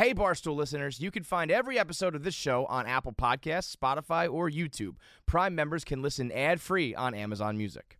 Hey, Barstool listeners, you can find every episode of this show on Apple Podcasts, Spotify, or YouTube. Prime members can listen ad free on Amazon Music.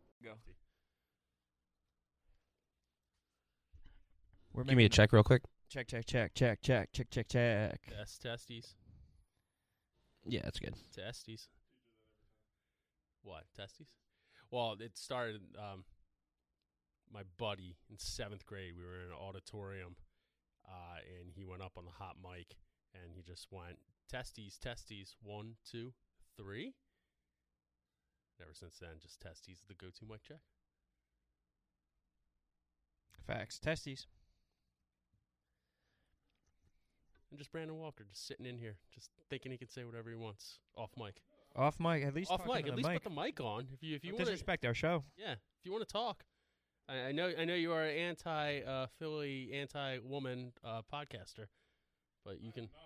We're Give me a check real quick. Check, check, check, check, check, check, check, check. Test testes. Yeah, that's good. Testes. What? Testes? Well, it started um my buddy in seventh grade, we were in an auditorium, uh, and he went up on the hot mic and he just went testes, testes, one, two, three. Ever since then, just testes is the go-to mic check. Facts. Testes. And just Brandon Walker, just sitting in here, just thinking he can say whatever he wants off mic. Off mic. At least Off mic, at least mic. put the mic on. If you if you want to disrespect our show. Yeah, if you want to talk, I, I know I know you are an anti uh, Philly, anti woman uh, podcaster, but you can.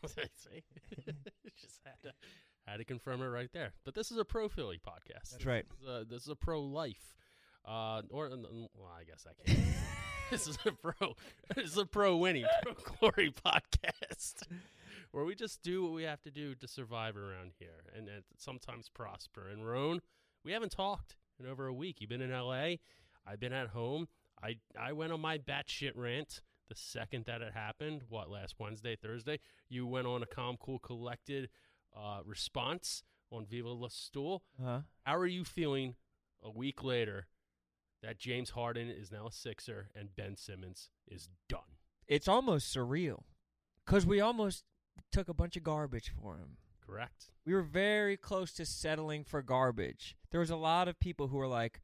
What did I say? Just had to had to confirm it right there. But this is a pro Philly podcast. That's right. Is a, this is a pro life, uh, or well, I guess I can't. this is a pro. This is a pro winning, pro glory podcast. Where we just do what we have to do to survive around here, and, and sometimes prosper. And Roan, we haven't talked in over a week. You've been in L.A. I've been at home. I I went on my batshit rant the second that it happened. What last Wednesday, Thursday? You went on a calm, cool, collected uh, response on Viva La Stool. Huh? How are you feeling a week later that James Harden is now a Sixer and Ben Simmons is done? It's almost surreal. Because we almost took a bunch of garbage for him. Correct. We were very close to settling for garbage. There was a lot of people who were like,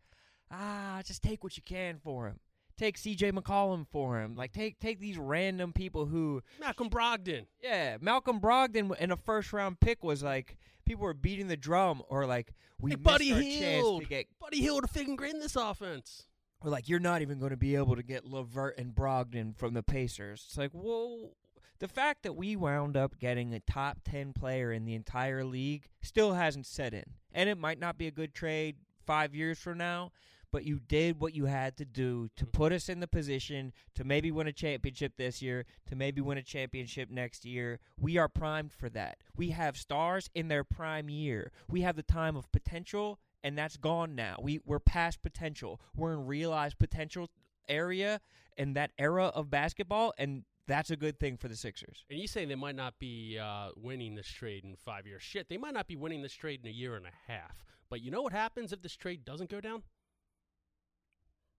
ah, just take what you can for him. Take CJ McCollum for him. Like take take these random people who Malcolm Brogdon. Yeah, Malcolm Brogdon in a first round pick was like people were beating the drum or like we hey, missed Buddy our chance to get Buddy Hield to fit in this offense. or like you're not even going to be able to get Levert and Brogdon from the Pacers. It's like, whoa. The fact that we wound up getting a top 10 player in the entire league still hasn't set in. And it might not be a good trade 5 years from now, but you did what you had to do to put us in the position to maybe win a championship this year, to maybe win a championship next year. We are primed for that. We have stars in their prime year. We have the time of potential and that's gone now. We we're past potential. We're in realized potential area and that era of basketball, and that's a good thing for the Sixers. And you say they might not be uh, winning this trade in five years. Shit, they might not be winning this trade in a year and a half. But you know what happens if this trade doesn't go down?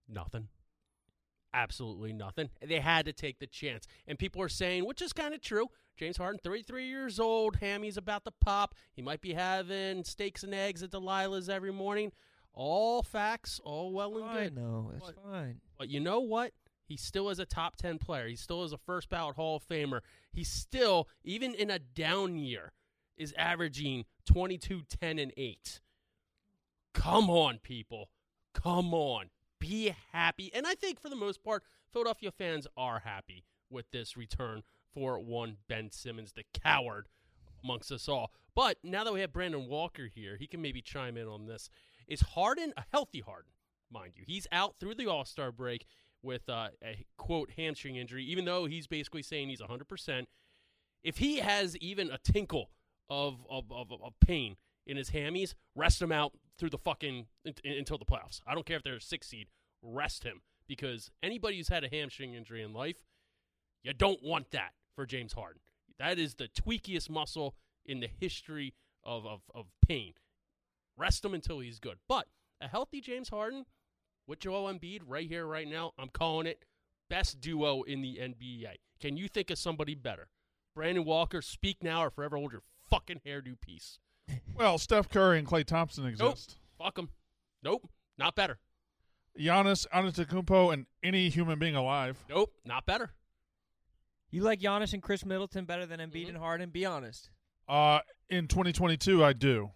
Nothing. Absolutely nothing. They had to take the chance. And people are saying, which is kind of true. James Harden, 33 years old. Hammy's about to pop. He might be having steaks and eggs at Delilah's every morning. All facts, all well and good. know it's But- fine. But you know what? He still is a top 10 player. He still is a first ballot Hall of Famer. He still, even in a down year, is averaging 22, 10, and 8. Come on, people. Come on. Be happy. And I think for the most part, Philadelphia fans are happy with this return for one Ben Simmons, the coward amongst us all. But now that we have Brandon Walker here, he can maybe chime in on this. Is Harden a healthy Harden, mind you? He's out through the All Star break with uh, a quote hamstring injury, even though he's basically saying he's 100%. If he has even a tinkle of, of, of, of pain in his hammies, rest him out through the fucking unt- until the playoffs. I don't care if they're a six seed, rest him because anybody who's had a hamstring injury in life, you don't want that for James Harden. That is the tweakiest muscle in the history of, of, of pain. Rest him until he's good. But a healthy James Harden with Joel Embiid right here, right now, I'm calling it best duo in the NBA. Can you think of somebody better? Brandon Walker, speak now or forever hold your fucking hairdo piece. Well, Steph Curry and Klay Thompson Nope. exist. Fuck them. Nope. Not better. Giannis Antetokounmpo and any human being alive. Nope. Not better. You like Giannis and Khris Middleton better than Embiid Mhm. and Harden? Be honest. Uh, in 2022, I do.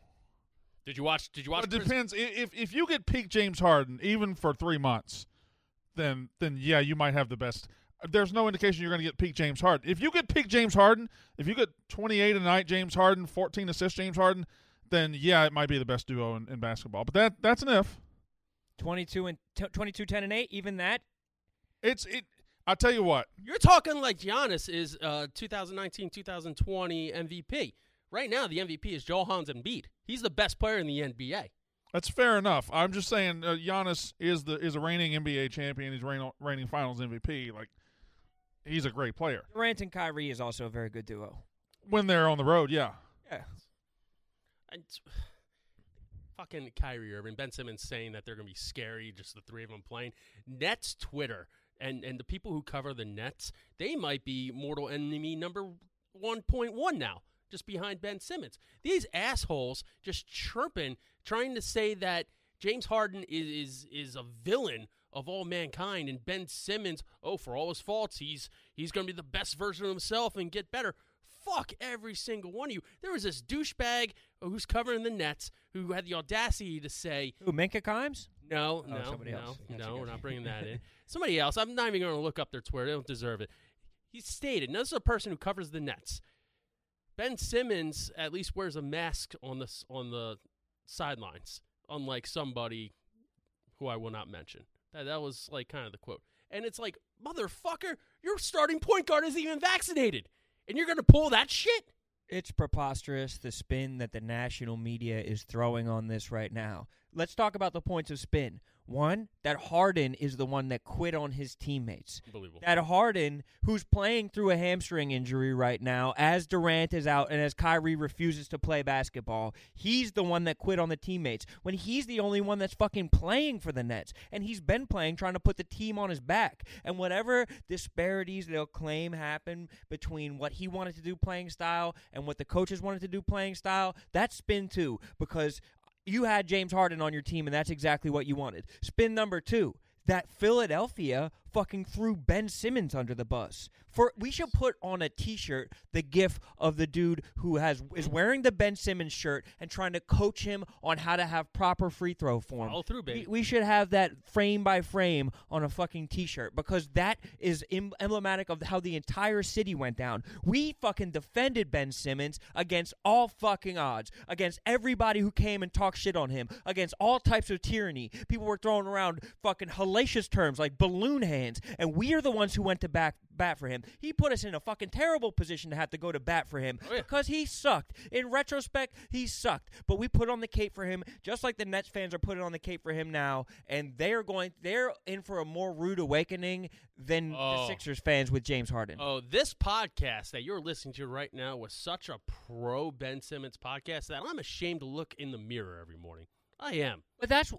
Did you watch? Did you watch? Well, it Chris- depends. I- If if you get peak James Harden even for three months, then then yeah, you might have the best. There's no indication you're going to get peak James Harden. If you get peak James Harden, if you get 28 a night James Harden, 14 assists James Harden, then yeah, it might be the best duo in, in basketball. But that that's an if. 22 and t- 22 10 and 8, even that. It's it. I'll tell you what. You're talking like Giannis is uh, 2019, 2020 MVP. Right now, the MVP is Joel Hans Embiid. He's the best player in the NBA. That's fair enough. I'm just saying, uh, Giannis is the is a reigning NBA champion. He's reigning, reigning Finals MVP. Like, he's a great player Durant and Kyrie is also a very good duo. when they're on the road. Yeah, Yeah. And fucking Kyrie Irving, Ben Simmons saying that they're going to be scary, just the three of them playing. Nets Twitter and and the people who cover the Nets, they might be mortal enemy number 1.1 now, just behind Ben Simmons. These assholes just chirping, trying to say that James Harden is is is a villain of all mankind, and Ben Simmons, oh, for all his faults, he's he's going to be the best version of himself and get better. Fuck every single one of you. There was this douchebag who's covering the Nets who had the audacity to say, Who, Mina Kimes? no, Oh, no, somebody no, else. Gotcha, no, we're gotcha. not bringing that in. Somebody else. I'm not even going to look up their Twitter. They don't deserve it. He stated, now this is a person who covers the Nets. Ben Simmons at least wears a mask on the on the sidelines, unlike somebody who I will not mention. That that was like kind of the quote. And it's like, motherfucker, your starting point guard isn't even vaccinated, and you're going to pull that shit. It's preposterous the spin that the national media is throwing on this right now. Let's talk about the points of spin. One, that Harden is the one that quit on his teammates. That Harden, who's playing through a hamstring injury right now, as Durant is out and as Kyrie refuses to play basketball, he's the one that quit on the teammates when he's the only one that's fucking playing for the Nets. And he's been playing trying to put the team on his back. And whatever disparities they'll claim happen between what he wanted to do playing style and what the coaches wanted to do playing style, that's spin too. Because you had James Harden on your team, and that's exactly what you wanted. Spin number two that Philadelphia fucking threw Ben Simmons under the bus. For we should put on a T-shirt the gif of the dude who has is wearing the Ben Simmons shirt and trying to coach him on how to have proper free throw form. Follow through, baby. We, we should have that frame by frame on a fucking T-shirt because that is em- emblematic of how the entire city went down. We fucking defended Ben Simmons against all fucking odds, against everybody who came and talked shit on him, against all types of tyranny. People were throwing around fucking hellacious terms like balloon hands, and we are the ones who went to back bat for him. He put us in a fucking terrible position to have to go to bat for him Oh, yeah. because he sucked. In retrospect, he sucked. But we put on the cape for him, just like the Nets fans are putting on the cape for him now, and they are going. They're in for a more rude awakening than the Oh. Sixers fans with James Harden. Oh, this podcast that you're listening to right now was such a pro Ben Simmons podcast that I'm ashamed to look in the mirror every morning. I am. But that's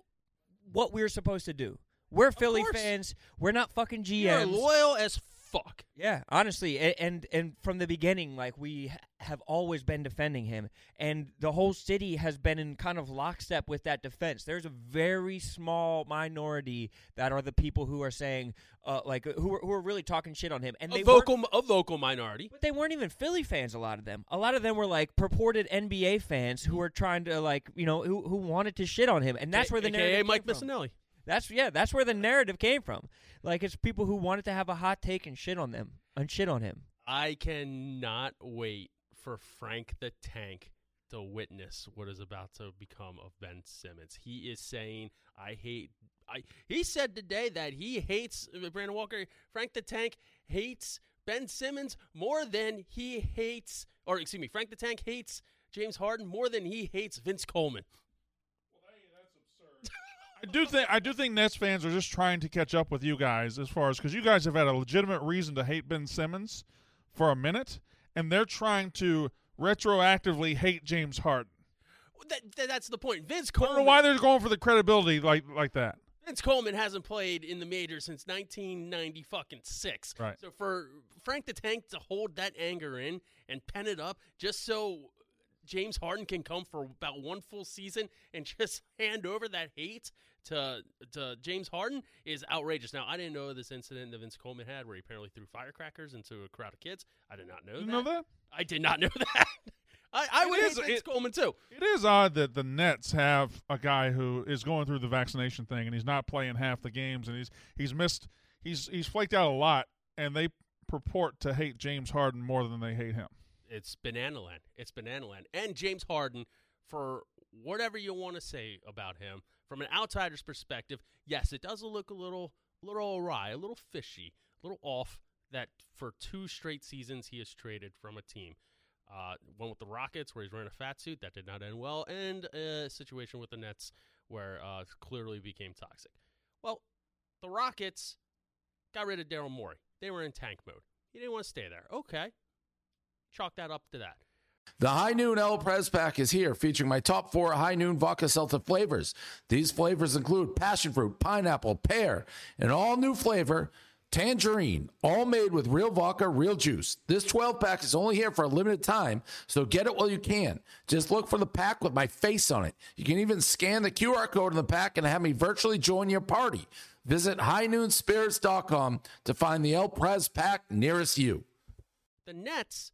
what we're supposed to do. We're Philly course. fans. We're not fucking GMs. You're loyal as fuck. Yeah, honestly, a- and and from the beginning, like we have always been defending him, and the whole city has been in kind of lockstep with that defense. There's a very small minority that are the people who are saying, uh, like who are, who are really talking shit on him, and A they vocal, a vocal minority. but they weren't even Philly fans. A lot of them, a lot of them were like purported NBA fans who were trying to like you know who who wanted to shit on him, and that's where the AKA narrative Mike from. That's yeah, that's where the narrative came from. Like it's people who wanted to have a hot take and shit on them and shit on him. I cannot wait for Frank the Tank to witness what is about to become of Ben Simmons. He is saying, "I hate." I he said today that he hates uh, Brandon Walker. Frank the Tank hates Ben Simmons more than he hates, or excuse me, Frank the Tank hates James Harden more than he hates Vince Coleman. I do think I do think Nets fans are just trying to catch up with you guys as far as because you guys have had a legitimate reason to hate Ben Simmons for a minute, and they're trying to retroactively hate James Harden. That, that- that's the point. Vince I don't Coleman. know why they're going for the credibility like like that. Vince Coleman hasn't played in the majors since 1990 fucking six. Right. So for Frank the Tank to hold that anger in and pen it up just so James Harden can come for about one full season and just hand over that hate to to James Harden is outrageous. Now, I didn't know this incident that Vince Coleman had where he apparently threw firecrackers into a crowd of kids. I did not know You that. know that? I did not know that. I, I would is- hate Vince it- Coleman too. It is odd that the Nets have a guy who is going through the vaccination thing and he's not playing half the games and he's he's missed he's he's flaked out a lot and they purport to hate James Harden more than they hate him. It's banana land. It's banana land. And James Harden, for whatever you want to say about him, from an outsider's perspective, yes, it does look a little, little awry, a little fishy, a little off. That for two straight seasons he has traded from a team. Uh, one with the Rockets where he's wearing a fat suit that did not end well, and a situation with the Nets where uh, clearly became toxic. Well, the Rockets got rid of Daryl Morey. They were in tank mode. He didn't want to stay there. Okay, chalk that up to that. The High Noon El Press Pack is here, featuring my top four High Noon Vodka Seltzer flavors. These flavors include passion fruit, pineapple, pear, and all new flavor, tangerine, all made with real vodka, real juice. This 12 pack is only here for a limited time, so get it while you can. Just look for the pack with my face on it. You can even scan the QR code in the pack and have me virtually join your party. Visit highnoonspirits.com to find the El Press Pack nearest you. The Nets,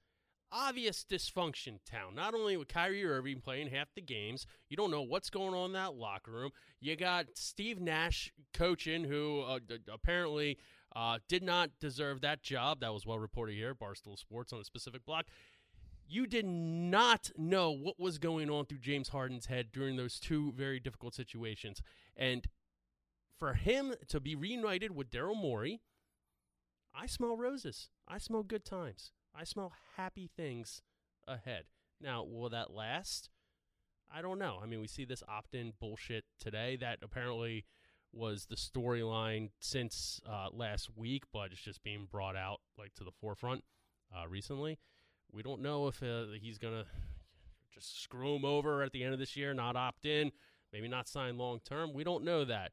obvious dysfunction town. Not only with Kyrie Irving playing half the games, you don't know what's going on in that locker room. You got Steve Nash coaching, who uh, d- apparently uh, did not deserve that job. That was well reported here, Barstool Sports on a specific block. You did not know what was going on through James Harden's head during those two very difficult situations. And for him to be reunited with Daryl Morey, I smell roses. I smell good times. I smell happy things ahead. Now, will that last? I don't know. I mean, we see this opt in bullshit today that apparently was the storyline since uh, last week, but it's just being brought out like to the forefront uh, recently. We don't know if uh, he's going to just screw him over at the end of this year, not opt in, maybe not sign long term. We don't know that.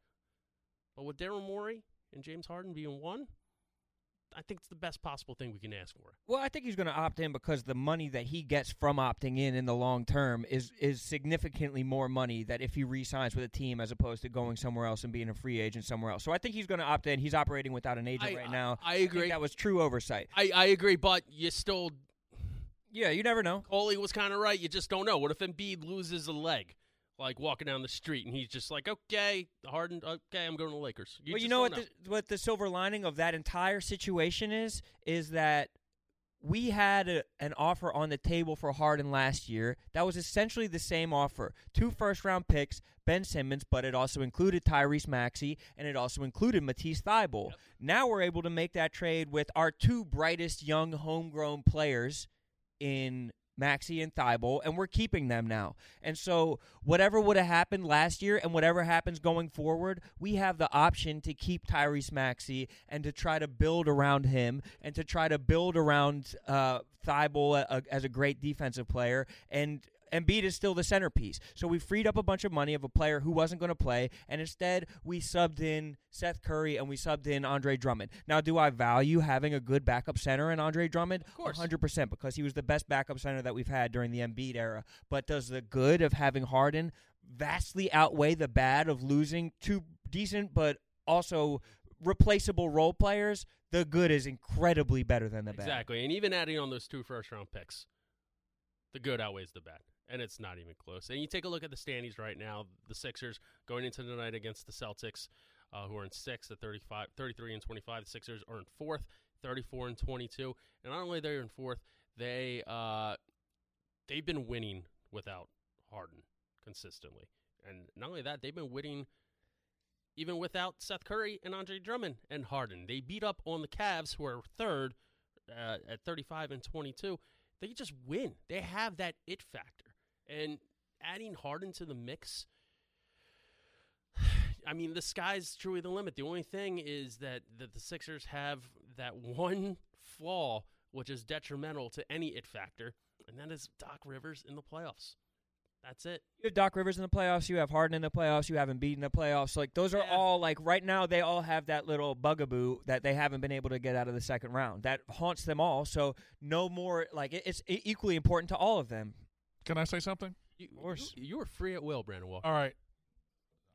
But with Daryl Morey and James Harden being one, I think it's the best possible thing we can ask for. Well, I think he's going to opt in because the money that he gets from opting in in the long term is is significantly more money that if he re-signs with a team as opposed to going somewhere else and being a free agent somewhere else. So I think he's going to opt in. He's operating without an agent I- right now. I think agree. that was true oversight. I, I agree, but you still Yeah, you never know. Coley was kind of right. You just don't know. What if Embiid loses a leg, like walking down the street, and he's just like, "Okay, Harden, okay, I'm going to the Lakers." You well, you know what the, what the silver lining of that entire situation is is that we had a, an offer on the table for Harden last year that was essentially the same offer. Two first round picks, Ben Simmons, but it also included Tyrese Maxey and it also included Matisse Thybulle. Now we're able to make that trade with our two brightest young homegrown players in Maxey and Thybulle, and we're keeping them now. And so, whatever would have happened last year and whatever happens going forward, we have the option to keep Tyrese Maxey and to try to build around him and to try to build around uh, Thybulle a- as a great defensive player. And Embiid is still the centerpiece. So we freed up a bunch of money of a player who wasn't going to play, and instead we subbed in Seth Curry and we subbed in Andre Drummond. Now, do I value having a good backup center in Andre Drummond? Of course. 100% because he was the best backup center that we've had during the Embiid era. But does the good of having Harden vastly outweigh the bad of losing two decent but also replaceable role players? The good is incredibly better than the bad. Exactly, and even adding on those two first round picks, the good outweighs the bad, and it's not even close. And you take a look at the standings right now. The Sixers going into tonight against the Celtics, uh, who are in sixth at 35, 33 and twenty five. The Sixers are in fourth, thirty four and twenty two. And not only they're in fourth, they uh, they've been winning without Harden consistently, and not only that, they've been winning even without Seth Curry and Andre Drummond and Harden. They beat up on the Cavs, who are third uh, at 35 and 22. They just win. They have that it factor. And adding Harden to the mix, I mean, the sky's truly the limit. The only thing is that, that the Sixers have that one flaw, which is detrimental to any it factor, and that is Doc Rivers in the playoffs. That's it. You have Doc Rivers in the playoffs. You have Harden in the playoffs. You have Embiid in the playoffs. Like those are Yeah. all like right now. They all have that little bugaboo that they haven't been able to get out of the second round. That haunts them all. So no more. Like it's equally important to all of them. Can I say something? You, course. You, you were free at will, Brandon Walker. All right.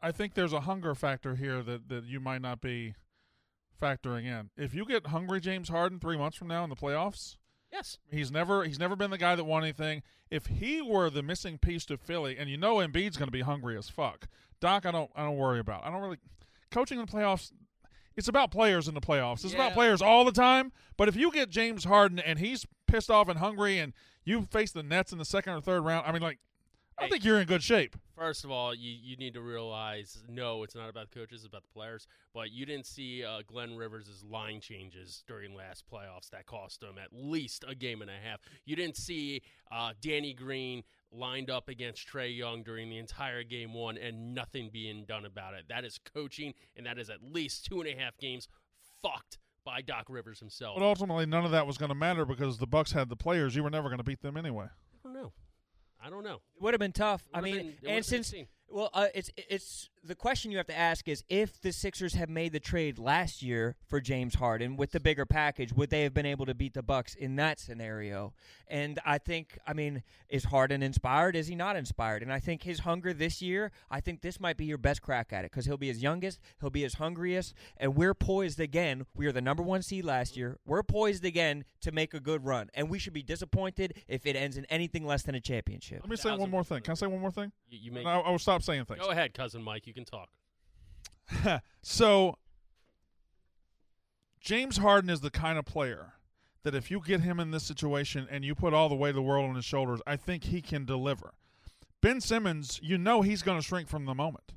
I think there's a hunger factor here that, that you might not be factoring in. If you get hungry James Harden three months from now in the playoffs, Yes. he's never he's never been the guy that won anything. If he were the missing piece to Philly, and you know Embiid's going to be hungry as fuck, Doc, I don't I don't worry about. I don't really coaching in the playoffs. It's about players in the playoffs. It's about players all the time. But if you get James Harden and he's pissed off and hungry, and you face the Nets in the second or third round, I mean, like, I Hey. think you're in good shape. First of all, you, you need to realize no, it's not about the coaches, it's about the players. But you didn't see uh, Glenn Rivers' line changes during last playoffs that cost him at least a game and a half. You didn't see uh, Danny Green lined up against Trae Young during the entire game one and nothing being done about it. That is coaching, and that is at least two and a half games fucked by Doc Rivers himself. But ultimately, none of that was going to matter because the Bucks had the players. You were never going to beat them anyway. I don't know. I don't know. It would have been tough. I mean, been- and since well, uh, it's it's the question you have to ask is if the Sixers have made the trade last year for James Harden with the bigger package, would they have been able to beat the Bucks in that scenario? And I think, I mean, is Harden inspired? Is he not inspired? And I think his hunger this year, I think this might be your best crack at it because he'll be his youngest, he'll be his hungriest, and we're poised again. We are the number one seed last year. We're poised again to make a good run, and we should be disappointed if it ends in anything less than a championship. Let me say one more thing. Can I say one more thing? You, you make, I, I will stop saying things. go ahead, cousin Mike. You can talk. so James Harden is the kind of player that if you get him in this situation and you put all the weight of the world on his shoulders, I think he can deliver. Ben Simmons, you know he's going to shrink from the moment.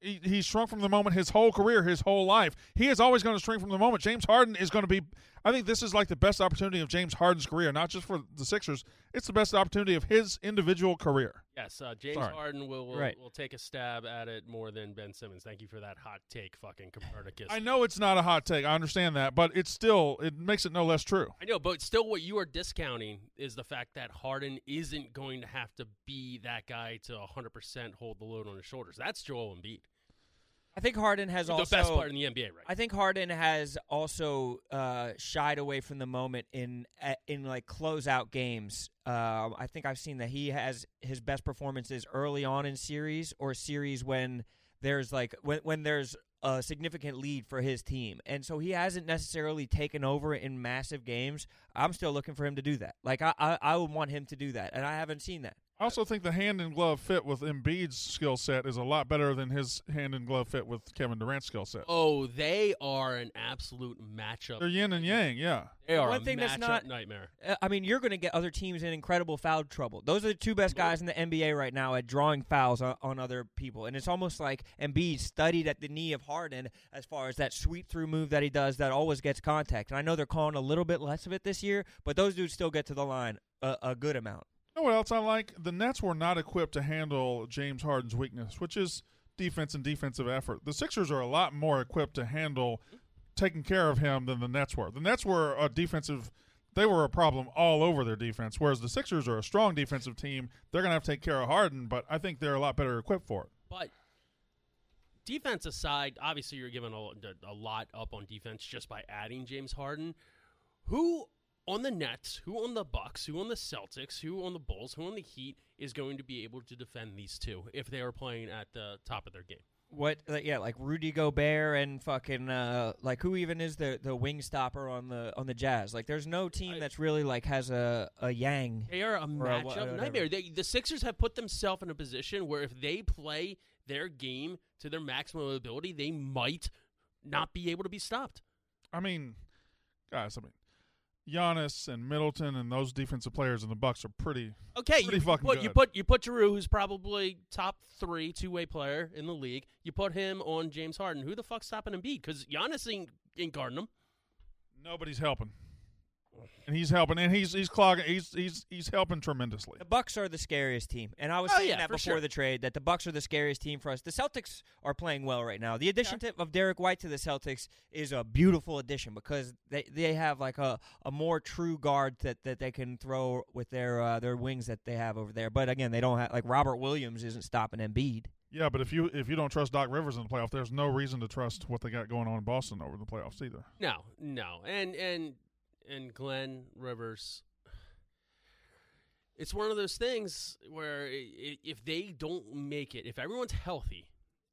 He, he's shrunk from the moment his whole career, his whole life. He is always going to shrink from the moment. James Harden is going to be. I think this is like the best opportunity of James Harden's career, not just for the Sixers. It's the best opportunity of his individual career. Yes, uh, James Sorry. Harden will will, Right. will take a stab at it more than Ben Simmons. Thank you for that hot take, fucking Copernicus. I know it's not a hot take. I understand that, but it's still it makes it no less true. I know, but still, what you are discounting is the fact that Harden isn't going to have to be that guy to 100% hold the load on his shoulders. That's Joel Embiid, I think Harden has the also best player in the NBA right I think Harden has also uh, shied away from the moment in uh, in like closeout games. Um, I think I've seen that he has his best performances early on in series or series when there's like when when there's a significant lead for his team, and so he hasn't necessarily taken over in massive games. I'm still looking for him to do that. Like I I, I would want him to do that, and I haven't seen that. I also think the hand and glove fit with Embiid's skill set is a lot better than his hand and glove fit with Kevin Durant's skill set. Oh, they are an absolute matchup. They're yin and yang, yeah. They are One a thing that's not- nightmare. Uh, I mean, you're going to get other teams in incredible foul trouble. Those are the two best guys in the NBA right now at drawing fouls on, on other people. And it's almost like Embiid studied at the knee of Harden as far as that sweep through move that he does that always gets contact. And I know they're calling a little bit less of it this year, but those dudes still get to the line a, a good amount. You know what else I like? The Nets were not equipped to handle James Harden's weakness, which is defense and defensive effort. The Sixers are a lot more equipped to handle taking care of him than the Nets were. The Nets were a defensive they were a problem all over their defense, whereas the Sixers are a strong defensive team. They're going to have to take care of Harden, but I think they're a lot better equipped for it. But defense aside, obviously you're giving a, a lot up on defense just by adding James Harden. Who on the Nets, who on the Bucks, who on the Celtics, who on the Bulls, who on the Heat is going to be able to defend these two if they are playing at the top of their game? What? Like, yeah, like Rudy Gobert and fucking uh, like who even is the the wing stopper on the on the Jazz? Like, there's no team I- that's really like has a a Yang. They are a Or a matchup wha- whatever. nightmare. They, the Sixers have put themselves in a position where if they play their game to their maximum ability, they might not be able to be stopped. I mean, guys, I mean, Giannis and Middleton and those defensive players in the Bucks are pretty. Okay, Pretty you fucking put you good. put you put Giroux, who's probably top three two way player in the league. You put him on James Harden. Who the fuck's stopping him? Embiid? Because Giannis ain't, ain't guarding him. Nobody's helping, and he's helping, and he's he's clogging. He's he's he's helping tremendously. The Bucks are the scariest team, and I was Oh, saying yeah, that before sure. the trade that the Bucks are the scariest team for us. The Celtics are playing well right now. The addition to, of Derrick White to the Celtics is a beautiful addition because they they have like a, a more true guard that, that they can throw with their uh, their wings that they have over there. But again, they don't have like Robert Williams isn't stopping Embiid. Yeah, but if you if you don't trust Doc Rivers in the playoffs, there's no reason to trust what they got going on in Boston over the playoffs either. No, no, and and and Glenn Rivers. It's one of those things where if they don't make it, if everyone's healthy,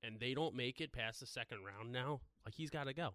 and they don't make it past the second round now, like he's got to go.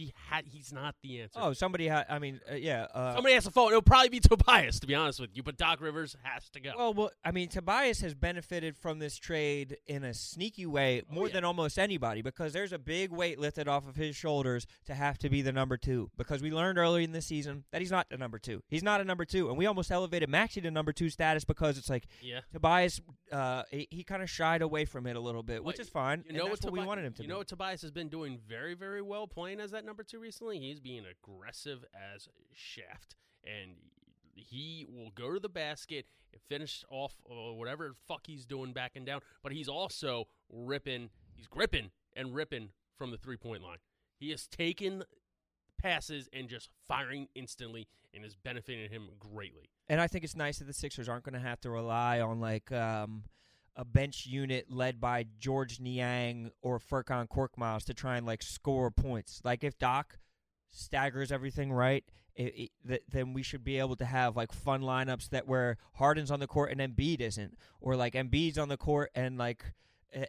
He had he's not the answer. Oh, somebody had. I mean, uh, yeah. Uh, Somebody has to phone. It'll probably be Tobias, to be honest with you. But Doc Rivers has to go. Well, well, I mean, Tobias has benefited from this trade in a sneaky way more yeah. than almost anybody because there's a big weight lifted off of his shoulders to have to be the number two. Because we learned early in the season that he's not the number two. He's not a number two, and we almost elevated Maxey to number two status because it's like yeah. Tobias, uh, he, he kind of shied away from it a little bit, which is fine. You and know that's what, Tobi- we wanted him to You be. know what Tobias has been doing very, very well playing as that number two recently. He's being aggressive as shaft, and he will go to the basket and finish off uh, whatever fuck he's doing backing down. But he's also ripping, he's gripping and ripping from the three point line. He has taken passes and just firing instantly, and is benefiting him greatly. And I think it's nice that the Sixers aren't going to have to rely on like um, a bench unit led by Georges Niang or Furkan Korkmaz to try and like score points. Like if Doc staggers everything right, it, it, th- then we should be able to have like fun lineups that where Harden's on the court and Embiid isn't, or like Embiid's on the court and like.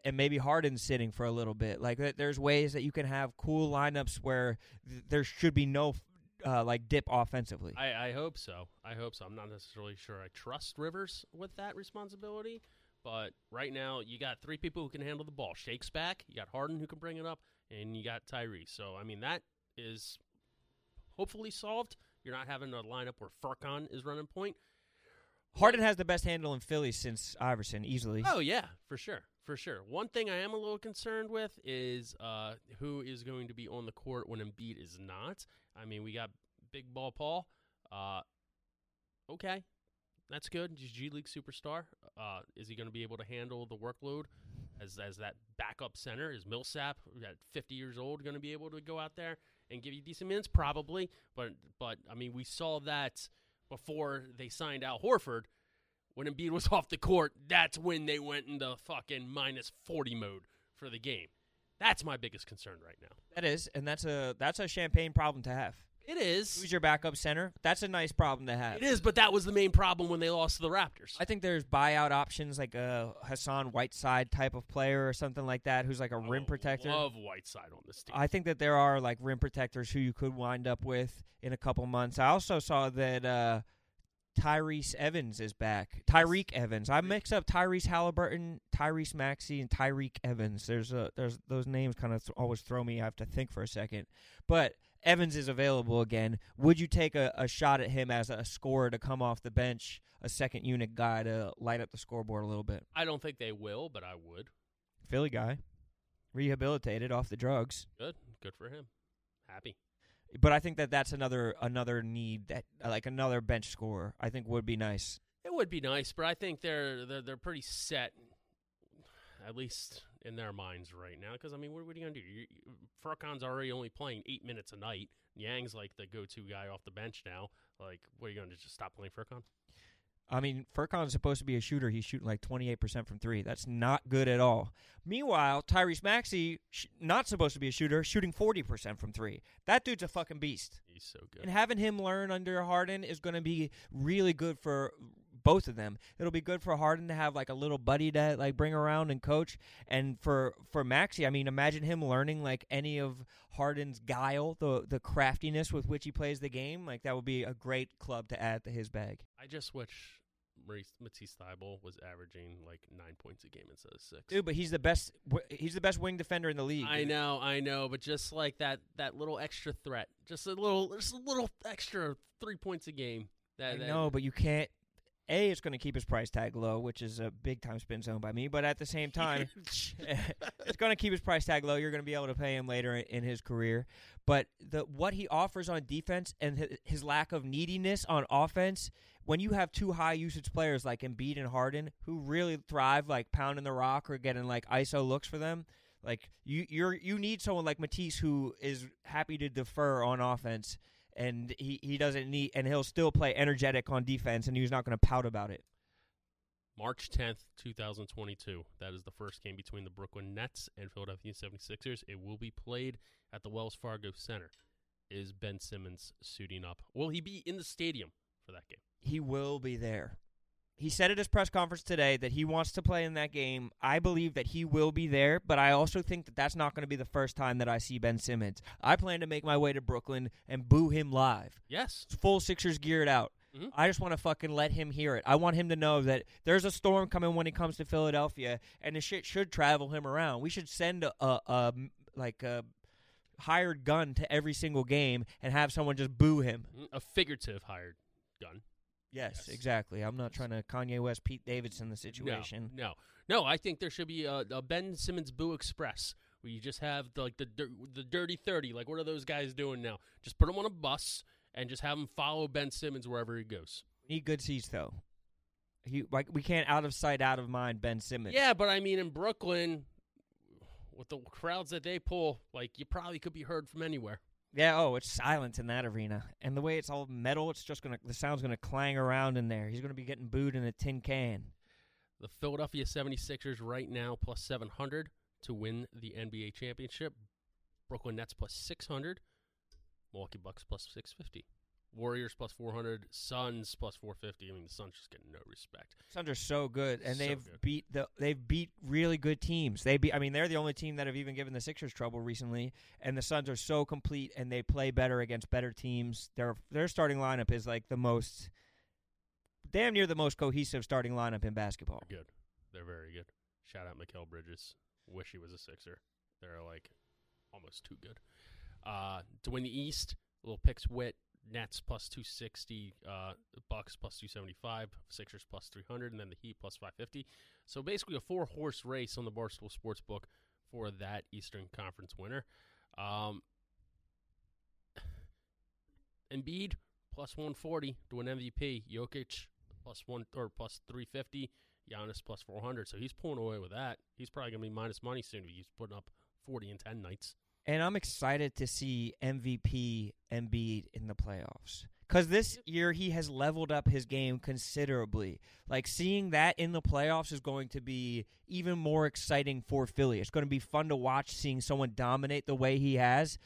And maybe Harden's sitting for a little bit. Like there's ways that you can have cool lineups where th- there should be no uh, like dip offensively. I, I hope so. I hope so. I'm not necessarily sure I trust Rivers with that responsibility, but right now you got three people who can handle the ball. Shake's back. You got Harden who can bring it up, and you got Tyrese. So I mean that is hopefully solved. You're not having a lineup where Furkan is running point. Harden has the best handle in Philly since Iverson, easily. Oh yeah, for sure, for sure. One thing I am a little concerned with is uh, who is going to be on the court when Embiid is not. I mean, we got Big Ball Paul. Uh, okay, that's good. He's G League superstar. Uh, is he going to be able to handle the workload as as that backup center? Is Millsap at 50 years old going to be able to go out there and give you decent minutes? Probably, but but I mean, we saw that before they signed Al Horford when Embiid was off the court, that's when they went into fucking minus 40 mode for the game. That's my biggest concern right now. That is, and that's a that's a champagne problem to have. It is. Who's your backup center? That's a nice problem to have. It is, but that was the main problem when they lost to the Raptors. I think there's buyout options like a Hassan Whiteside type of player or something like that, who's like a rim I protector. Love Whiteside on this team. I think that there are like rim protectors who you could wind up with in a couple months. I also saw that uh, Tyrese Evans is back. Tyreke Evans. I mix up Tyrese Halliburton, Tyrese Maxey, and Tyreke Evans. There's a there's those names kind of th- always throw me. I have to think for a second. But Evans is available again. Would you take a, a shot at him as a scorer to come off the bench, a second unit guy to light up the scoreboard a little bit? I don't think they will, but I would. Philly guy, rehabilitated off the drugs. Good. Good for him. Happy. But I think that that's another another need that like another bench scorer. I think would be nice. It would be nice, but I think they're they're, they're pretty set, at least in their minds right now. Because I mean, what, what are you gonna do? You, you, Furkan's already only playing eight minutes a night. Niang's like the go-to guy off the bench now. Like, what are you gonna just stop playing Furkan? I mean, Furkan's supposed to be a shooter. He's shooting like 28% from three. That's not good at all. Meanwhile, Tyrese Maxey, sh- not supposed to be a shooter, shooting 40% from three. That dude's a fucking beast. He's so good. And having him learn under Harden is going to be really good for both of them. It'll be good for Harden to have like a little buddy to like bring around and coach, and for for Maxey, I mean, imagine him learning like any of Harden's guile, the the craftiness with which he plays the game. Like that would be a great club to add to his bag. I just wish Maurice Matisse Thybulle was averaging like nine points a game instead of six. Dude, but he's the best. He's the best wing defender in the league. I dude. know, I know, but just like that, that little extra threat, just a little, just a little extra three points a game. That, I that- know, but you can't. A, it's going to keep his price tag low, which is a big time spin zone by me. But at the same time, it's going to keep his price tag low. You're going to be able to pay him later in, his career. But the what he offers on defense and his, his lack of neediness on offense, when you have two high usage players like Embiid and Harden who really thrive like pounding the rock or getting like ISO looks for them, like you you're you need someone like Matisse who is happy to defer on offense and he, he doesn't need and he'll still play energetic on defense and he's not going to pout about it. March 10th, 2022. That is the first game between the Brooklyn Nets and Philadelphia 76ers. It will be played at the Wells Fargo Center. Is Ben Simmons suiting up? Will he be in the stadium for that game? He will be there. He said at his press conference today that he wants to play in that game. I believe that he will be there, but I also think that that's not going to be the first time that I see Ben Simmons. I plan to make my way to Brooklyn and boo him live. Yes. Full Sixers geared out. Mhm. I just want to fucking let him hear it. I want him to know that there's a storm coming when he comes to Philadelphia, and the shit should travel him around. We should send a, a, a like a hired gun to every single game and have someone just boo him. Mm, A figurative hired gun. Yes, Yes. exactly. I'm not trying to Kanye West, Pete Davidson the situation. No, no, no. I think there should be a, a Ben Simmons Boo Express where you just have the, like the the dirty thirty. Like what are those guys doing now? Just put them on a bus and just have them follow Ben Simmons wherever he goes. We need good seats though. He like we can't out of sight, out of mind. Ben Simmons. Yeah, but I mean in Brooklyn, with the crowds that they pull, like you probably could be heard from anywhere. Yeah, oh, it's silent in that arena. And the way it's all metal, it's just going to the sound's going to clang around in there. He's going to be getting booed in a tin can. The Philadelphia 76ers right now plus 700 to win the NBA championship. Brooklyn Nets plus 600. Milwaukee Bucks plus 650. Warriors plus 400. Suns plus 450. I mean, the Suns just get no respect. Suns are so good and So they've good. beat the they've beat really good teams. They beat I mean, they're the only team that have even given the Sixers trouble recently and the Suns are so complete and they play better against better teams. Their their starting lineup is like the most damn near the most cohesive starting lineup in basketball. They're good. They're very good. Shout out Mikal Bridges. Wish he was a Sixer. They're like almost too good. Uh, to win the East, little picks wit. Nets plus 260, uh, Bucks plus 275, Sixers plus 300, and then the Heat plus 550. So basically a four horse race on the Barstool Sportsbook for that Eastern Conference winner. Um, Embiid plus 140 to win MVP. Jokic plus one or plus 350. Giannis plus 400. So he's pulling away with that. He's probably going to be minus money soon. if He's putting up 40 and 10 nights. And I'm excited to see MVP Embiid in the playoffs. Because this year he has leveled up his game considerably. Like seeing that in the playoffs is going to be even more exciting for Philly. It's going to be fun to watch seeing someone dominate the way he has.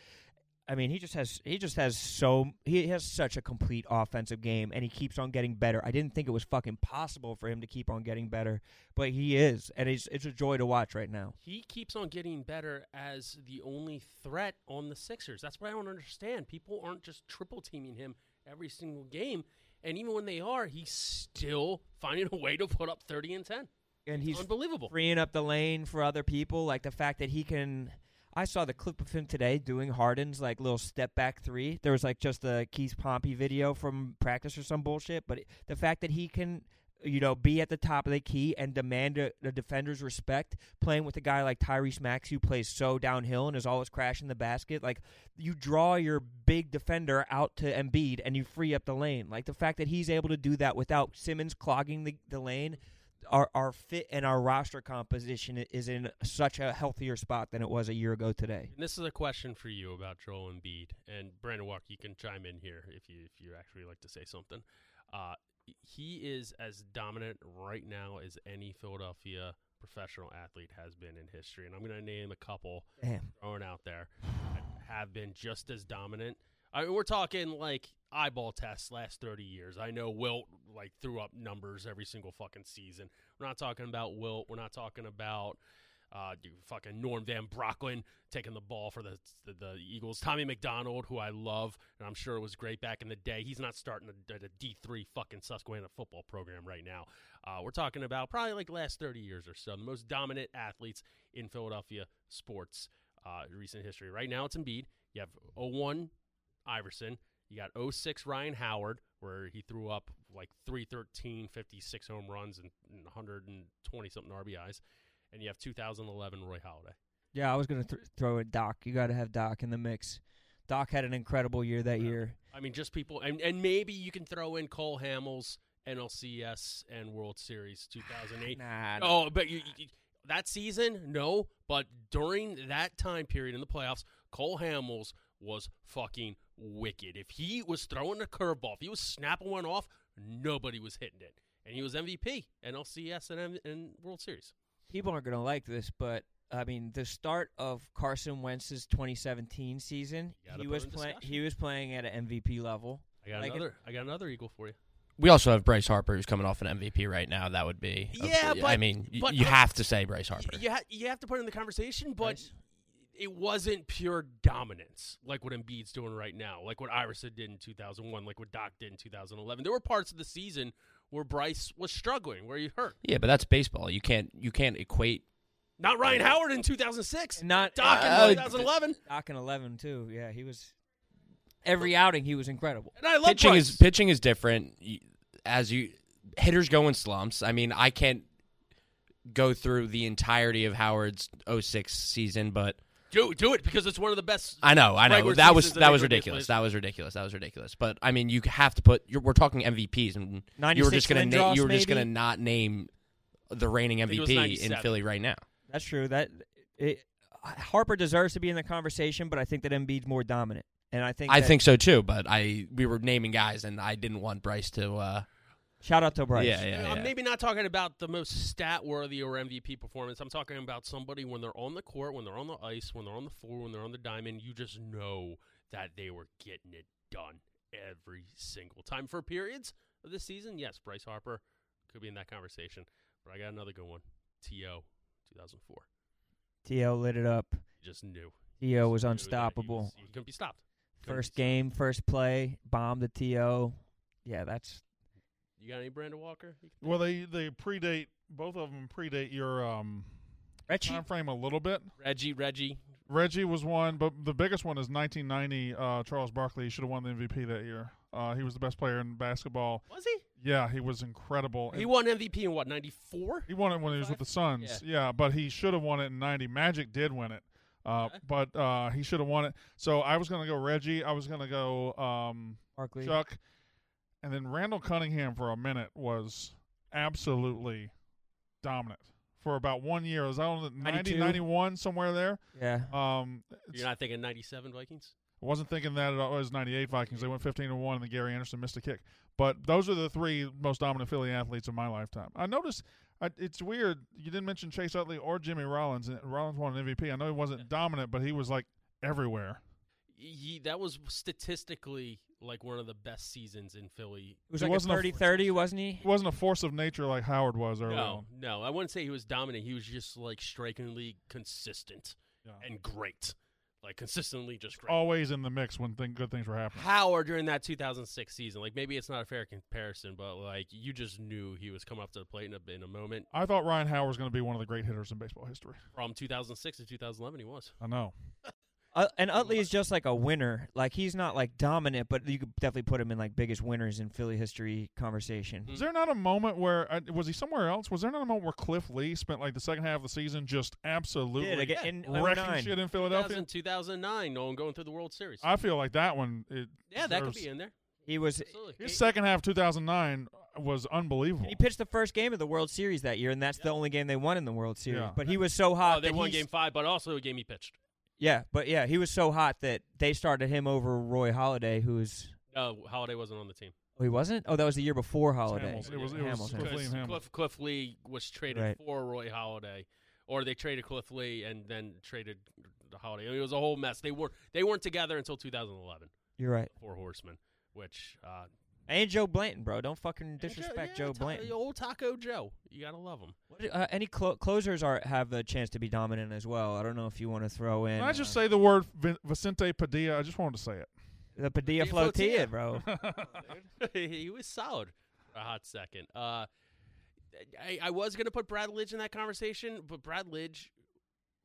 I mean, he just has he just has so he has such a complete offensive game, and he keeps on getting better. I didn't think it was fucking possible for him to keep on getting better, but he is, and it's it's a joy to watch right now. He keeps on getting better as the only threat on the Sixers. That's what I don't understand. People aren't just triple teaming him every single game. And even when they are, he's still finding a way to put up 30 and 10. And he's Unbelievable. freeing up the lane for other people. Like the fact that he can. I saw the clip of him today doing Harden's like little step back three. There was like just a Keith Pompey video from practice or some bullshit. But the fact that he can, you know, be at the top of the key and demand a, the defender's respect, playing with a guy like Tyrese Max, who plays so downhill and is always crashing the basket. Like you draw your big defender out to Embiid and you free up the lane. Like the fact that he's able to do that without Simmons clogging the, the lane our our fit and our roster composition is in such a healthier spot than it was a year ago today. And this is a question for you about Joel Embiid and Brandon Walker. You can chime in here if you if you actually like to say something. Uh, he is as dominant right now as any Philadelphia professional athlete has been in history, and I'm going to name a couple Damn. thrown out there that have been just as dominant. I mean, we're talking like eyeball tests last 30 years. I know Wilt like threw up numbers every single fucking season. We're not talking about Wilt. We're not talking about uh, you fucking Norm Van Brocklin taking the ball for the, the the Eagles. Tommy McDonald, who I love, and I'm sure was great back in the day. He's not starting at a D3 fucking Susquehanna football program right now. Uh, we're talking about probably like last 30 years or so. The most dominant athletes in Philadelphia sports uh, recent history. Right now, it's Embiid. You have 01 Iverson. You got 06 Ryan Howard, where he threw up like 313, 56 home runs, and, and 120 something RBIs. And you have 2011 Roy Halladay. Yeah, I was gonna th- throw in Doc. You got to have Doc in the mix. Doc had an incredible year that Yeah. year. I mean, just people, and, and maybe you can throw in Cole Hamels, NLCS, and World Series 2008. Nah, Oh, but you, you, that season, no. But during that time period in the playoffs, Cole Hamels was fucking wicked. If he was throwing a curveball, if he was snapping one off, nobody was hitting it. And he was MVP, NLCS, and, M- and World Series. people aren't gonna like this, but I mean, the start of Carson Wentz's 2017 season, he was in playing. He was playing at an MVP level. I got Like it- another. I got another Eagle for you. We also have Bryce Harper, who's coming off an MVP right now. That would be. a- but, I mean, but you I- have to say Bryce Harper. You, ha- you have to put in the conversation, but Bryce? It wasn't pure dominance like what Embiid's doing right now, like what Iverson did in 2001, like what Doc did in 2011. There were parts of the season where Bryce was struggling, where he hurt. Yeah, but that's baseball. You can't you can't equate. Not Ryan Howard in 2006. Not Doc in Uh, 2011. Doc in eleven too. Yeah, he was. Every outing he was incredible. And I love pitching Bryce. is pitching is different. As you hitters go in slumps. I mean, I can't go through the entirety of Howard's 06 season, but do, do it because it's one of the best. I know, I know that was that was ridiculous. That was ridiculous. That was ridiculous. But I mean, you have to put. You're, we're talking MVPs, and you were just gonna na- Lindros, you were just maybe? gonna not name the reigning think it was MVP in 97. Philly right now. That's true. That it, Harper deserves to be in the conversation, but I think that Embiid's more dominant, and I think I that- think so too. But I we were naming guys, and I didn't want Bryce to. Uh, shout out to Bryce. Yeah, yeah, I'm yeah. maybe not talking about the most stat worthy or MVP performance. I'm talking about somebody when they're on the court, when they're on the ice, when they're on the floor, when they're on the diamond. You just know that they were getting it done every single time. For periods of this season, yes, Bryce Harper could be in that conversation. But I got another good one. T.O. 2004. To lit it up. You just knew. To was Knew that he unstoppable. was- He couldn't be stopped. Couldn't First be stopped. game, first play, bombed the To. Yeah, that's You got any Brandon Walker? Well, they they predate both of them predate your um Reggie. time frame a little bit. Reggie, Reggie. Reggie was one, but the biggest one is 1990. Uh, Charles Barkley should have won the MVP that year. Uh, he was the best player in basketball. Was he? Yeah, he was incredible. He And won MVP in what, 94? he won it when he was with the Suns. Yeah, but he should have won it in 90. Magic did win it. Uh, Okay. but uh, he should have won it. So I was going to go Reggie. I was going to go um, Barkley. Chuck. And then Randall Cunningham for a minute was absolutely dominant for about one year. Was that on the 90, 91, somewhere there? Yeah. Um, You're not thinking 97 Vikings? I wasn't thinking that at all. It was 98 Vikings. They went 15 to 1, and then Gary Anderson missed a kick. But those are the three most dominant Philly athletes of my lifetime. I noticed I, it's weird. You didn't mention Chase Utley or Jimmy Rollins. and Rollins won an MVP. I know he wasn't dominant, but he was like everywhere. He, that was statistically like one of the best seasons in Philly. It was He like a wasn't a 30 30, wasn't he? He wasn't a force of nature like Howard was early No, on. no, I wouldn't say he was dominant. He was just like strikingly consistent Yeah. and great, like consistently just great. Always in the mix when thing, good things were happening. Howard during that 2006 season, like maybe it's not a fair comparison, but like you just knew he was coming up to the plate in a, in a moment. I thought Ryan Howard was going to be one of the great hitters in baseball history. From 2006 to 2011, he was. I know. Uh, and Utley is just like a winner. Like he's not like dominant, but you could definitely put him in like biggest winners in Philly history conversation. Is there not a moment where uh, was he somewhere else? Was there not a moment where Cliff Lee spent like the second half of the season just absolutely Did again in wrecking 09. shit in Philadelphia? 2000, 2009, no one going through the World Series. I feel like that one. It yeah, that could be in there. He was Absolutely. His second half, 2009, was unbelievable. he pitched the first game of the World Series that year, and that's the only game they won in the World Series. Yeah. But he was so hot Oh, they that won game five, but also a game he pitched. Yeah, but yeah, he was so hot that they started him over Roy Halladay, who's No, Halladay wasn't on the team. oh he wasn't. Oh, that was the year before Halladay. Hamilton. It was- it was Hamilton. Cliff Lee and Hamilton. Cliff, Cliff Lee was traded Right. for Roy Halladay, or they traded Cliff Lee and then traded the Halladay. I mean, it was a whole mess. They weren't they weren't together until 2011. You're right. Four Horsemen, which uh, And Joe Blanton, bro. Don't fucking yeah, disrespect yeah, Joe Ta- Blanton. old Taco Joe. You gotta love him. What, uh, any clo- closers are have a chance to be dominant as well. I don't know if you want to throw in. Can I just uh, say the word Vin- Vicente Padilla? I just wanted to say it. the Padilla Padilla Flotilla, Flotilla. bro? he was solid for a hot second. Uh, I, I was gonna put Brad Lidge in that conversation, but Brad Lidge,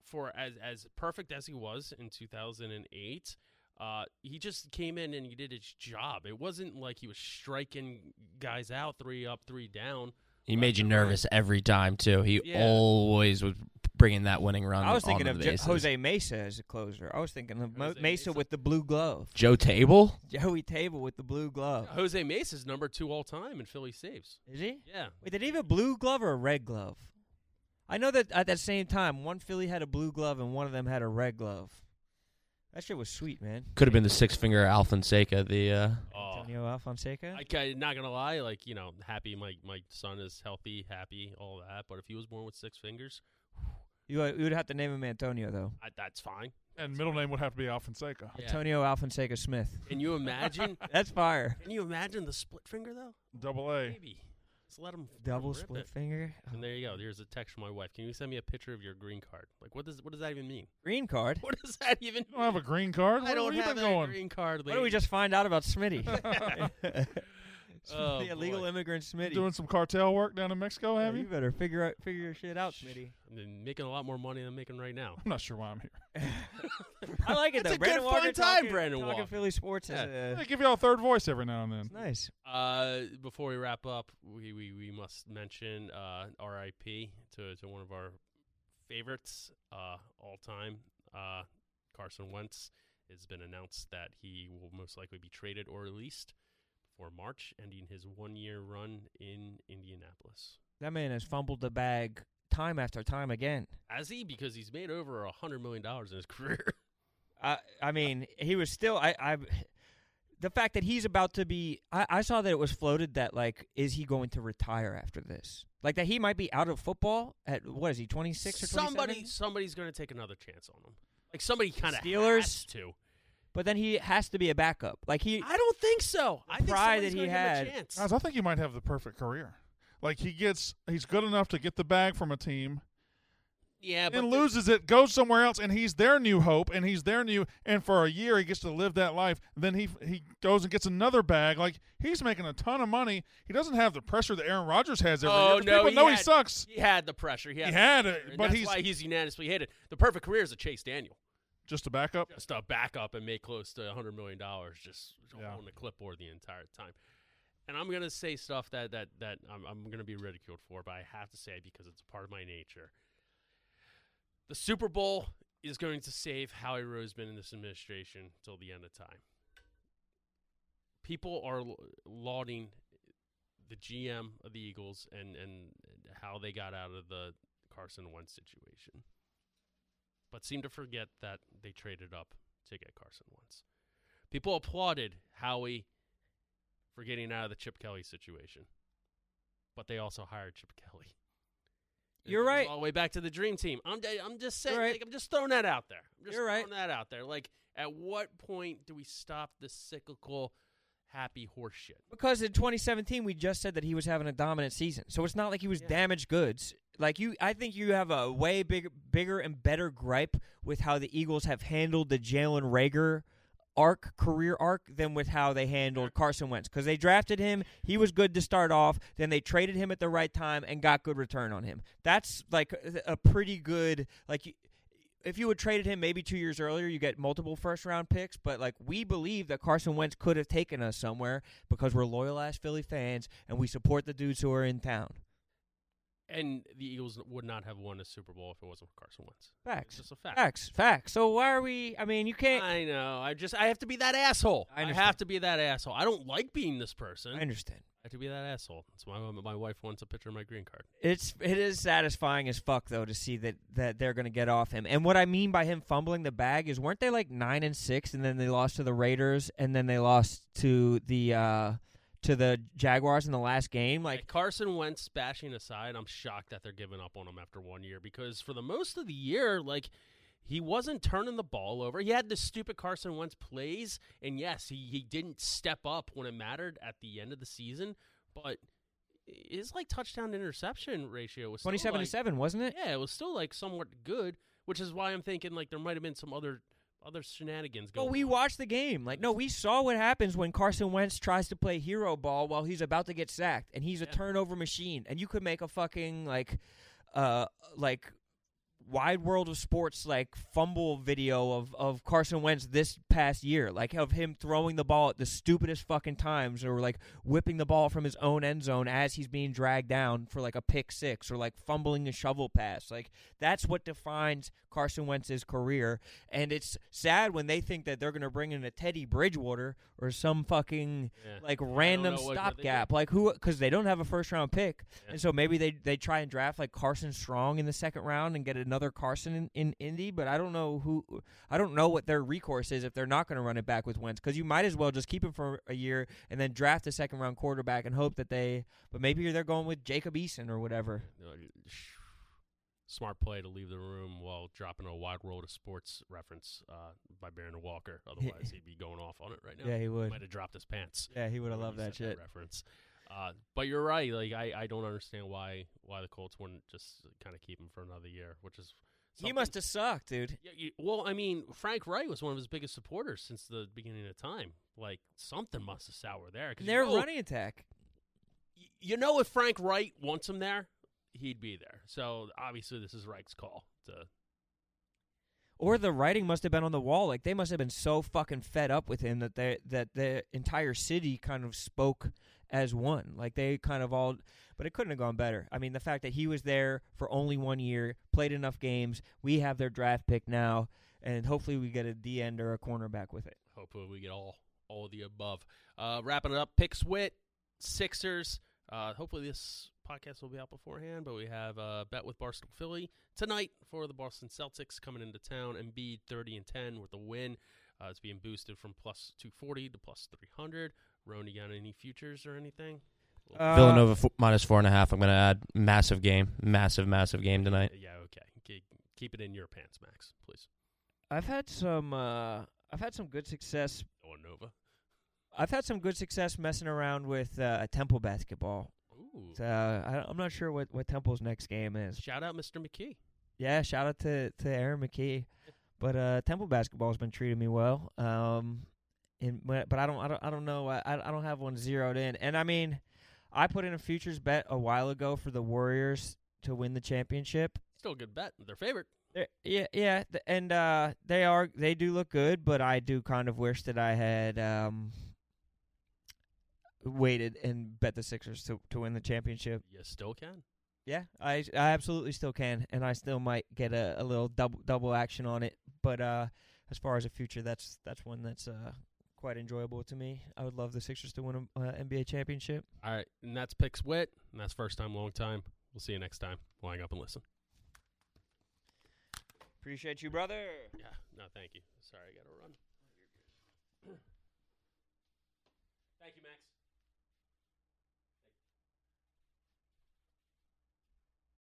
for as as perfect as he was in 2008, uh, he just came in and he did his job. It wasn't like he was striking guys out three up, three down. He made you nervous every time too. He Yeah. always was bringing that winning run. I was thinking of the bases. Jose Mesa as a closer. I was thinking of Mo- Jose Mesa Mesa. with the blue glove. Joe Table. Joey Table with the blue glove. Jose Mesa's number two all time in Philly saves. Is he? Yeah, Wait, did he have a blue glove or a red glove? I know that at that same time, one Philly had a blue glove and one of them had a red glove. That shit was sweet, man. Could have been the six finger Alfonseca. The uh, oh, Antonio Alfonseca. I, am not gonna lie, like you know, happy my my son is healthy, happy, all that. But if he was born with six fingers, You, you would have to name him Antonio though. I, that's fine. And middle name would have to be Alfonseca. Yeah. Antonio Alfonseca Smith. Can you imagine? That's fire. can you imagine the split finger though? Double A. Maybe. Just let them Double split it. finger. And there you go. There's a text from my wife. Can you send me a picture of your green card? Like, what does what does that even mean? Green card. What does that even? You don't have a green card? I Where, don't have a going? green card. What did we just find out about Smitty? Oh, the illegal boy. immigrant Smitty. Doing some cartel work down in Mexico, Yeah, have you you? better figure out figure your shit out, Smitty. I've been making a lot more money than I'm making right now. I'm not sure why I'm here. I like it It's though. a Brandon good Walker fun time, talking, Brandon talking Walker. Philly sports is Yeah. uh, I give y'all a third voice every now and then. it's nice. Uh, before we wrap up, we, we, we must mention uh, R.I.P. to to one of our favorites uh, all time, uh, Carson Wentz. It's been announced that he will most likely be traded or released for March, ending his one year run in Indianapolis. That man has fumbled the bag time after time again. Has he? Because he's made over a hundred million dollars in his career. I I mean, he was still I I the fact that he's about to be I, I saw that it was floated that like is he going to retire after this? Like that he might be out of football at what is he, 26 or 27? Somebody, somebody's going to take another chance on him. Like somebody kind of Steelers? has to. But then he has to be a backup. Like he I don't think so. I think pride somebody's that he gonna give him had- Guys, I think he might have the perfect career. Like he gets, he's good enough to get the bag from a team, yeah, but and loses it, goes somewhere else, and he's their new hope, and he's their new. And for a year, he gets to live that life. Then he he goes and gets another bag. Like he's making a ton of money. He doesn't have the pressure that Aaron Rodgers has every Oh, year. 'cause no, people he know he sucks. He had the pressure. He had, He had it, but that's he's- why he's unanimously hated. The perfect career is a Chase Daniel, Just a backup. just a backup and make close to hundred million dollars, just Yeah. on the clipboard the entire time. And I'm gonna say stuff that that that I'm, I'm gonna be ridiculed for, but I have to say because it's a part of my nature. The Super Bowl is going to save Howie Roseman in this administration till the end of time. People are lauding the GM of the Eagles and, and how they got out of the Carson Wentz situation, but seem to forget that they traded up to get Carson Wentz. People applauded Howie for getting out of the Chip Kelly situation, but they also hired Chip Kelly. You're right. All the way back to the Dream Team. I'm, I'm just saying. Right. Like, I'm just throwing that out there. I'm just You're right. throwing that out there. Like, at what point do we stop the cyclical, happy horseshit. Because in 2017 we just said that he was having a dominant season. So it's not like he was Yeah. damaged goods. Like you I think you have a way bigger bigger and better gripe with how the Eagles have handled the Jalen Reagor arc career arc than with how they handled Carson Wentz cuz they drafted him, he was good to start off, then they traded him at the right time and got good return on him. That's like a a pretty good like if you had traded him maybe two years earlier, you get multiple first round picks. But like we believe that Carson Wentz could have taken us somewhere because we're loyal ass Philly fans and we support the dudes who are in town. And the Eagles would not have won a Super Bowl if it wasn't for Carson Wentz. It's Facts, just a fact. facts, facts. So why are we? I mean, you can't. I know. I just I have to be that asshole. I I, have to be that asshole. I don't like being this person. I understand. I have to be that asshole. That's why my, my wife wants a picture of my green card. It's it is satisfying as fuck though to see that that they're gonna get off him. And what I mean by him fumbling the bag is weren't they like nine and six, and then they lost to the Raiders, and then they lost to the uh to the Jaguars in the last game. Like Like Carson Wentz bashing aside, I'm shocked that they're giving up on him after one year because for the most of the year, like he wasn't turning the ball over. He had the stupid Carson Wentz plays, and yes, he, he didn't step up when it mattered at the end of the season, but his like touchdown to interception ratio was twenty seven like, to seven, wasn't it? Yeah, it was still like somewhat good, which is why I'm thinking like there might have been some other other shenanigans going. Well, we on. watched the game. Like, no, we saw what happens when Carson Wentz tries to play hero ball while he's about to get sacked, and he's a Yeah. turnover machine. And you could make a fucking like, uh, like wide world of sports like fumble video of of Carson Wentz this past year, like of him throwing the ball at the stupidest fucking times, or like whipping the ball from his own end zone as he's being dragged down for like a pick six, or like fumbling a shovel pass. Like that's what defines Carson Wentz's career. And it's sad when they think that they're going to bring in a Teddy Bridgewater or some fucking Yeah. like random know what- what they stopgap. Like who? Because they don't have a first round pick, Yeah. and so maybe they they try and draft like Carson Strong in the second round and get another Carson in, in Indy. But I don't know who. I don't know what their recourse is if they're not going to run it back with Wentz. Because you might as well just keep him for a year and then draft a second round quarterback and hope that they. But maybe they're going with Jacob Eason or whatever. Smart play to leave the room while dropping a wide world of sports reference uh, by Baron Walker. Otherwise, he'd be going off on it right now. Yeah, he would. Might have dropped his pants. Yeah, he would have loved that shit. reference. Uh, but you're right. Like I, I don't understand why why the Colts wouldn't just kind of keep him for another year, which is He must have sucked, dude. Yeah, you, well, I mean, Frank Reich was one of his biggest supporters since the beginning of time. Like something must have soured there. 'cause Their you know, running attack. You know, if Frank Reich wants him there, he'd be there. So obviously, this is Reich's call to Or the writing must have been on the wall. Like they must have been so fucking fed up with him that they that the entire city kind of spoke as one. Like they kind of all, but it couldn't have gone better. I mean, the fact that he was there for only one year, played enough games. We have their draft pick now, and hopefully we get a D end or a cornerback with it. Hopefully we get all all the above. Uh, wrapping it up, picks wit Sixers. Uh, hopefully this podcast will be out beforehand, but we have a bet with Boston Philly tonight for the Boston Celtics coming into town. and be 30 and 10 with a win. Uh, it's being boosted from plus 240 to plus 300. Rony got any futures or anything? Uh, Villanova f- minus four and a half. I'm going to add massive game, massive, massive game tonight. Yeah, okay. Keep, it in your pants, Max, please. I've had some. Uh, I've had some good success. Or Nova. I've had some good success messing around with uh, Temple basketball. Ooh. So, I, am not sure what, what Temple's next game is. Shout out, Mr. McKie. Yeah, shout out to to Aaron McKie. But uh, Temple basketball has been treating me well. Um, and but but I don't I don't I don't know I I don't have one zeroed in. And I mean, I put in a futures bet a while ago for the Warriors to win the championship. Still a good bet. Their favorite. They're- favorite. Yeah, yeah, and uh, they are they do look good, but I do kind of wish that I had um, waited and bet the Sixers to to win the championship. You still can. Yeah, I I absolutely still can, and I still might get a, a little double double action on it. But uh, as far as a future, that's that's one that's uh, quite enjoyable to me. I would love the Sixers to win an uh, NBA championship. All right, and that's picks wit, and that's first time, long time. We'll see you next time. Line up and listen. Appreciate you, brother. Yeah, no, thank you. Sorry, I got to run. thank you, Max.